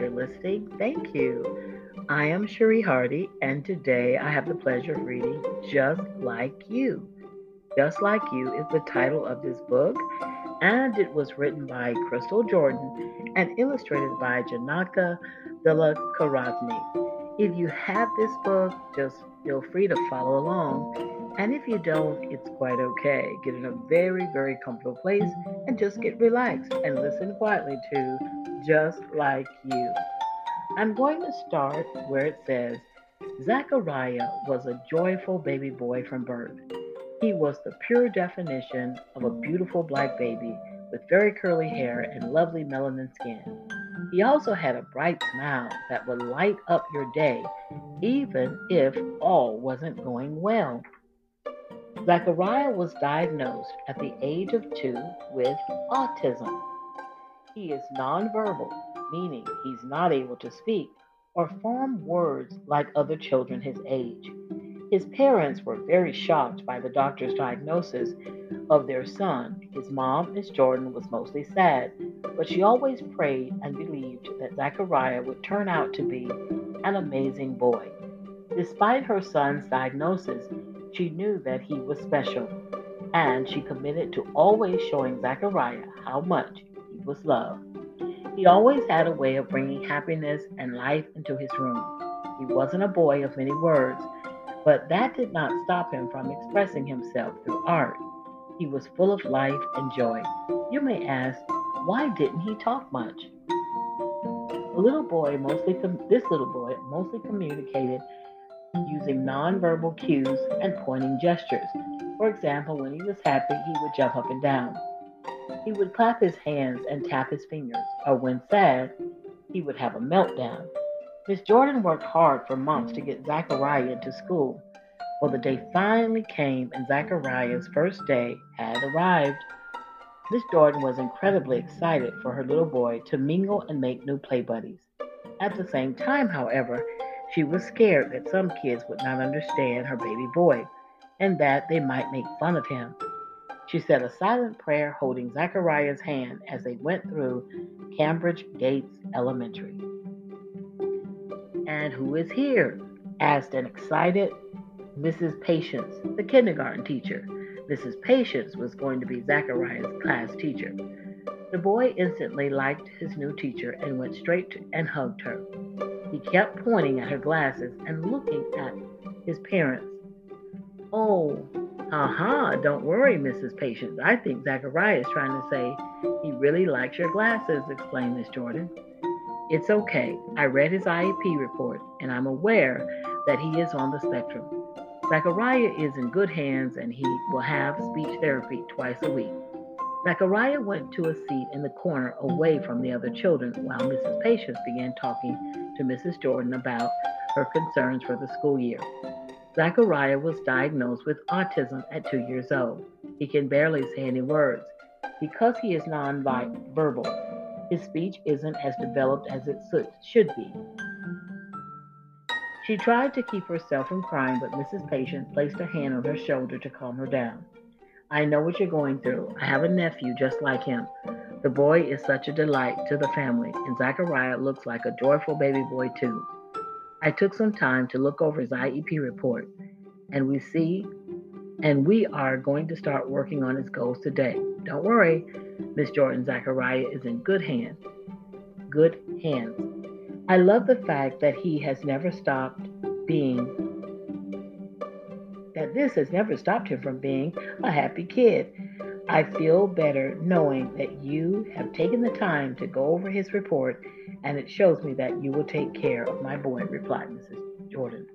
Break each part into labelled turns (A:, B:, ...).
A: you're listening. Thank you. I am Cherie Hardy, and today I have the pleasure of reading Just Like You. Just Like You is the title of this book, and it was written by Crystal Jordan and illustrated by Janaka Della Karazmi. If you have this book, just feel free to follow along. And if you don't, it's quite okay. Get in a very, very comfortable place and just get relaxed and listen quietly to Just Like You. I'm going to start where it says Zachariah was a joyful baby boy from birth. He was the pure definition of a beautiful black baby with very curly hair and lovely melanin skin. He also had a bright smile that would light up your day, even if all wasn't going well. Zachariah was diagnosed at the age of two with autism. He is nonverbal, meaning he's not able to speak or form words like other children his age. His parents were very shocked by the doctor's diagnosis of their son. His mom, Miss Jordan, was mostly sad, but she always prayed and believed that Zachariah would turn out to be an amazing boy. Despite her son's diagnosis, she knew that he was special, and she committed to always showing Zachariah how much he was loved. He always had a way of bringing happiness and life into his room. He wasn't a boy of many words, but that did not stop him from expressing himself through art. He was full of life and joy. You may ask, why didn't he talk much? The little boy mostly com- this little boy mostly communicated using nonverbal cues and pointing gestures. For example, when he was happy, he would jump up and down. He would clap his hands and tap his fingers, or when sad, he would have a meltdown. Miss Jordan worked hard for months to get Zachariah into school. Well, the day finally came, and Zachariah's first day had arrived. Miss Jordan was incredibly excited for her little boy to mingle and make new play buddies. At the same time, however, she was scared that some kids would not understand her baby boy and that they might make fun of him. She said a silent prayer holding Zachariah's hand as they went through Cambridge Gates Elementary. And who is here? asked an excited Mrs. Patience, the kindergarten teacher. Mrs. Patience was going to be Zachariah's class teacher. The boy instantly liked his new teacher and went straight to, and hugged her. He kept pointing at her glasses and looking at his parents. Oh, aha, don't worry, Mrs. Patience. I think Zachariah is trying to say he really likes your glasses, explained Miss Jordan. It's okay. I read his IEP report and I'm aware that he is on the spectrum. Zachariah is in good hands and he will have speech therapy twice a week. Zachariah went to a seat in the corner away from the other children while Mrs. Patience began talking to Mrs. Jordan about her concerns for the school year. Zachariah was diagnosed with autism at two years old. He can barely say any words. Because he is nonverbal, his speech isn't as developed as it should be. She tried to keep herself from crying, but Mrs. Patience placed a hand on her shoulder to calm her down. I know what you're going through. I have a nephew just like him. The boy is such a delight to the family, and Zachariah looks like a joyful baby boy, too. I took some time to look over his IEP report, and we see, and we are going to start working on his goals today. Don't worry, Miss Jordan Zachariah is in good hands. Good hands. I love the fact that he has never stopped being this has never stopped him from being a happy kid. I feel better knowing that you have taken the time to go over his report, and it shows me that you will take care of my boy, replied Mrs. Jordan.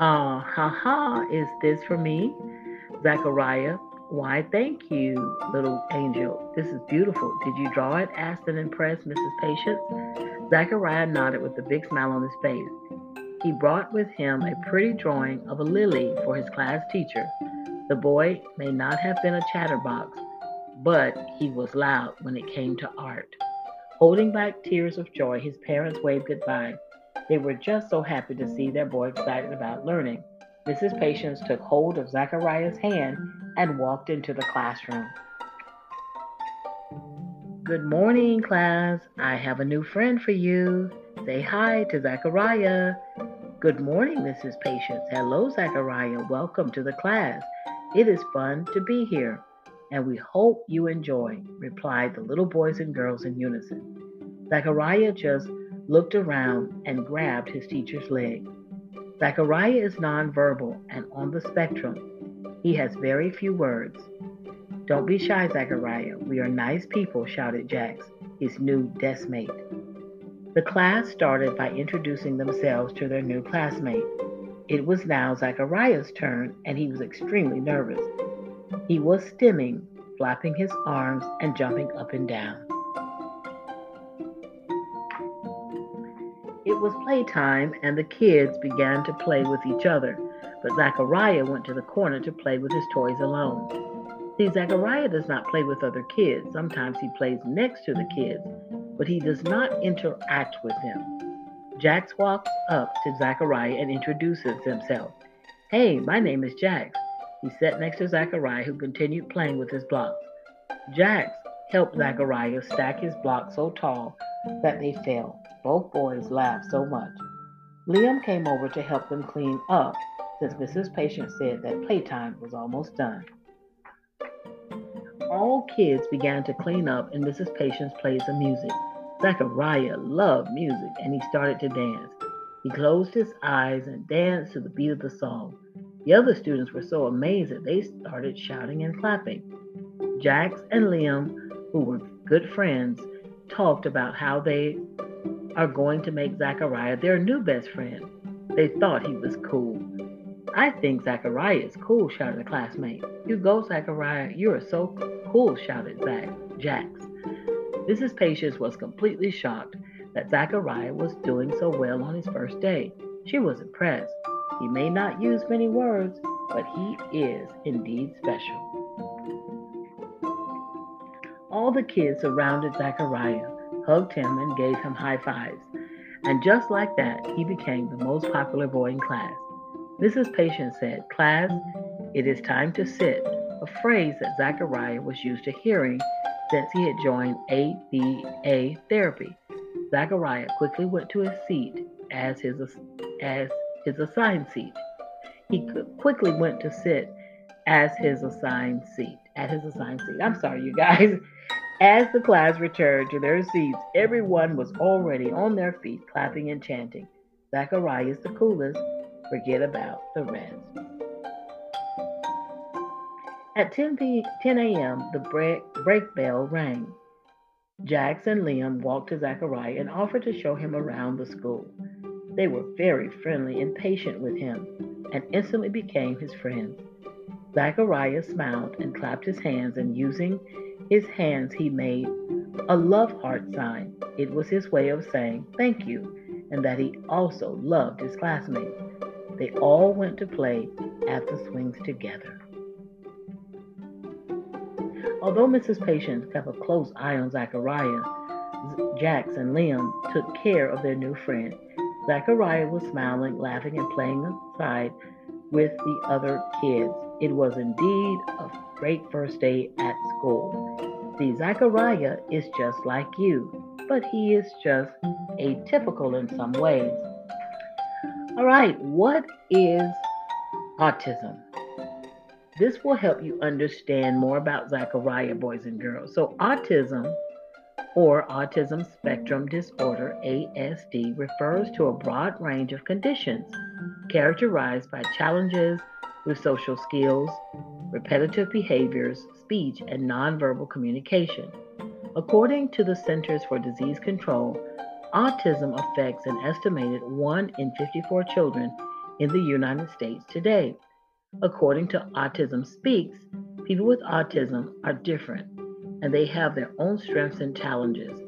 A: Ah, uh, ha ha, is this for me? Zachariah, why, thank you, little angel. This is beautiful. Did you draw it? asked an impressed Mrs. Patience. Zachariah nodded with a big smile on his face. He brought with him a pretty drawing of a lily for his class teacher. The boy may not have been a chatterbox, but he was loud when it came to art. Holding back tears of joy, his parents waved goodbye. They were just so happy to see their boy excited about learning. Mrs. Patience took hold of Zachariah's hand and walked into the classroom. Good morning, class. I have a new friend for you. Say hi to Zachariah. Good morning, Mrs. Patience. Hello, Zachariah. Welcome to the class. It is fun to be here, and we hope you enjoy, replied the little boys and girls in unison. Zachariah just looked around and grabbed his teacher's leg. Zachariah is nonverbal and on the spectrum. He has very few words. Don't be shy, Zachariah. We are nice people, shouted Jax, his new desk mate. The class started by introducing themselves to their new classmate. It was now Zachariah's turn, and he was extremely nervous. He was stimming, flapping his arms, and jumping up and down. It was playtime, and the kids began to play with each other, but Zachariah went to the corner to play with his toys alone. See, Zachariah does not play with other kids. Sometimes he plays next to the kids, but he does not interact with them. Jax walks up to Zachariah and introduces himself. Hey, my name is Jax. He sat next to Zachariah, who continued playing with his blocks. Jax helped Zachariah stack his blocks so tall that they fell. Both boys laughed so much. Liam came over to help them clean up since Mrs. Patience said that playtime was almost done. All kids began to clean up, and Mrs. Patience played some music. Zachariah loved music, and he started to dance. He closed his eyes and danced to the beat of the song. The other students were so amazed that they started shouting and clapping. Jax and Liam, who were good friends, talked about how they are going to make Zachariah their new best friend. They thought he was cool. I think Zachariah is cool, shouted a classmate. You go, Zachariah. You are so cool, shouted Zach. Jax. Mrs. Patience was completely shocked that Zachariah was doing so well on his first day. She was impressed. He may not use many words, but he is indeed special. All the kids surrounded Zachariah, hugged him, and gave him high fives. And just like that, he became the most popular boy in class. Mrs. Patience said, Class, it is time to sit, a phrase that Zachariah was used to hearing since he had joined ABA therapy. Zachariah quickly went to his seat as his, as his assigned seat. He quickly went to sit as his assigned seat. At his assigned seat. I'm sorry, you guys. As the class returned to their seats, everyone was already on their feet, clapping and chanting. Zachariah is the coolest. Forget about the rest. At 10, p- 10 a.m., the break, break bell rang. And Liam walked to Zachariah and offered to show him around the school. They were very friendly and patient with him and instantly became his friends. Zachariah smiled and clapped his hands, and using his hands, he made a love heart sign. It was his way of saying thank you and that he also loved his classmates. They all went to play at the swings together. Although Mrs. Patience kept a close eye on Zachariah, Jax and Liam took care of their new friend. Zachariah was smiling, laughing, and playing aside with the other kids. It was indeed a great first day at school. See, Zachariah is just like you, but he is just atypical in some ways. All right, what is autism? This will help you understand more about Zachariah, boys and girls. So, autism or autism spectrum disorder, ASD, refers to a broad range of conditions characterized by challenges with social skills, repetitive behaviors, speech, and nonverbal communication. According to the Centers for Disease Control, Autism affects an estimated 1 in 54 children in the United States today. According to Autism Speaks, people with autism are different and they have their own strengths and challenges.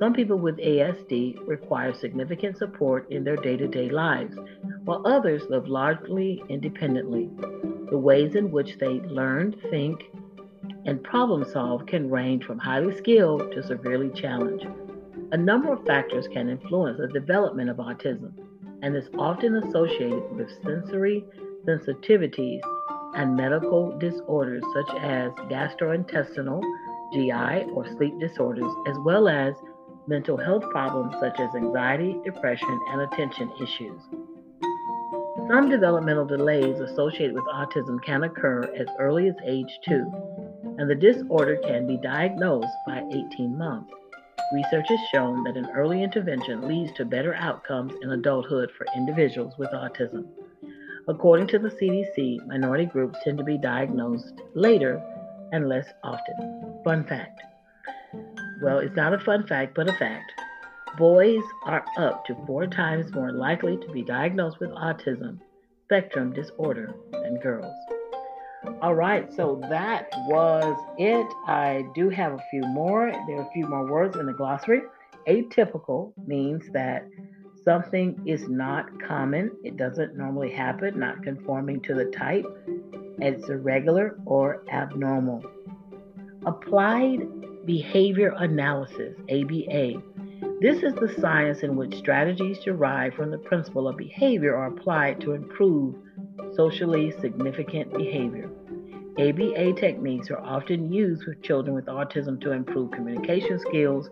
A: Some people with ASD require significant support in their day to day lives, while others live largely independently. The ways in which they learn, think, and problem solve can range from highly skilled to severely challenged. A number of factors can influence the development of autism and is often associated with sensory sensitivities and medical disorders such as gastrointestinal GI or sleep disorders, as well as mental health problems such as anxiety, depression, and attention issues. Some developmental delays associated with autism can occur as early as age 2, and the disorder can be diagnosed by 18 months. Research has shown that an early intervention leads to better outcomes in adulthood for individuals with autism. According to the CDC, minority groups tend to be diagnosed later and less often. Fun fact. Well, it's not a fun fact, but a fact. Boys are up to four times more likely to be diagnosed with autism spectrum disorder than girls. All right, so that was it. I do have a few more. There are a few more words in the glossary. Atypical means that something is not common, it doesn't normally happen, not conforming to the type, it's irregular or abnormal. Applied behavior analysis, ABA. This is the science in which strategies derived from the principle of behavior are applied to improve socially significant behavior. ABA techniques are often used with children with autism to improve communication skills,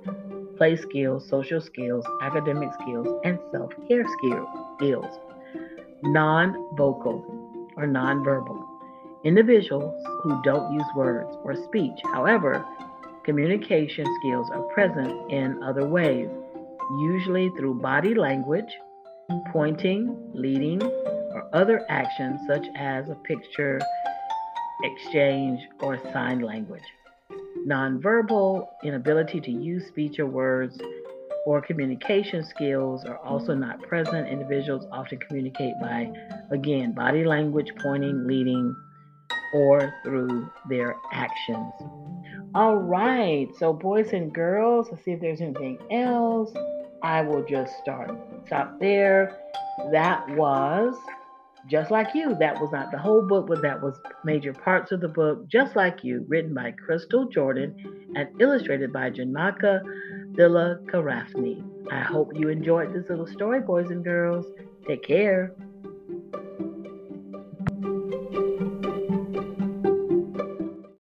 A: play skills, social skills, academic skills, and self care skills. Non vocal or non verbal. Individuals who don't use words or speech, however, communication skills are present in other ways, usually through body language, pointing, leading, or other actions such as a picture exchange, or sign language. Nonverbal, inability to use speech or words, or communication skills are also not present. Individuals often communicate by, again, body language, pointing, leading, or through their actions. All right, so boys and girls, let's see if there's anything else. I will just start. Stop there. That was just Like You. That was not the whole book, but that was major parts of the book, Just Like You, written by Crystal Jordan and illustrated by Janaka Thilakarathne. I hope you enjoyed this little story, boys and girls. Take care.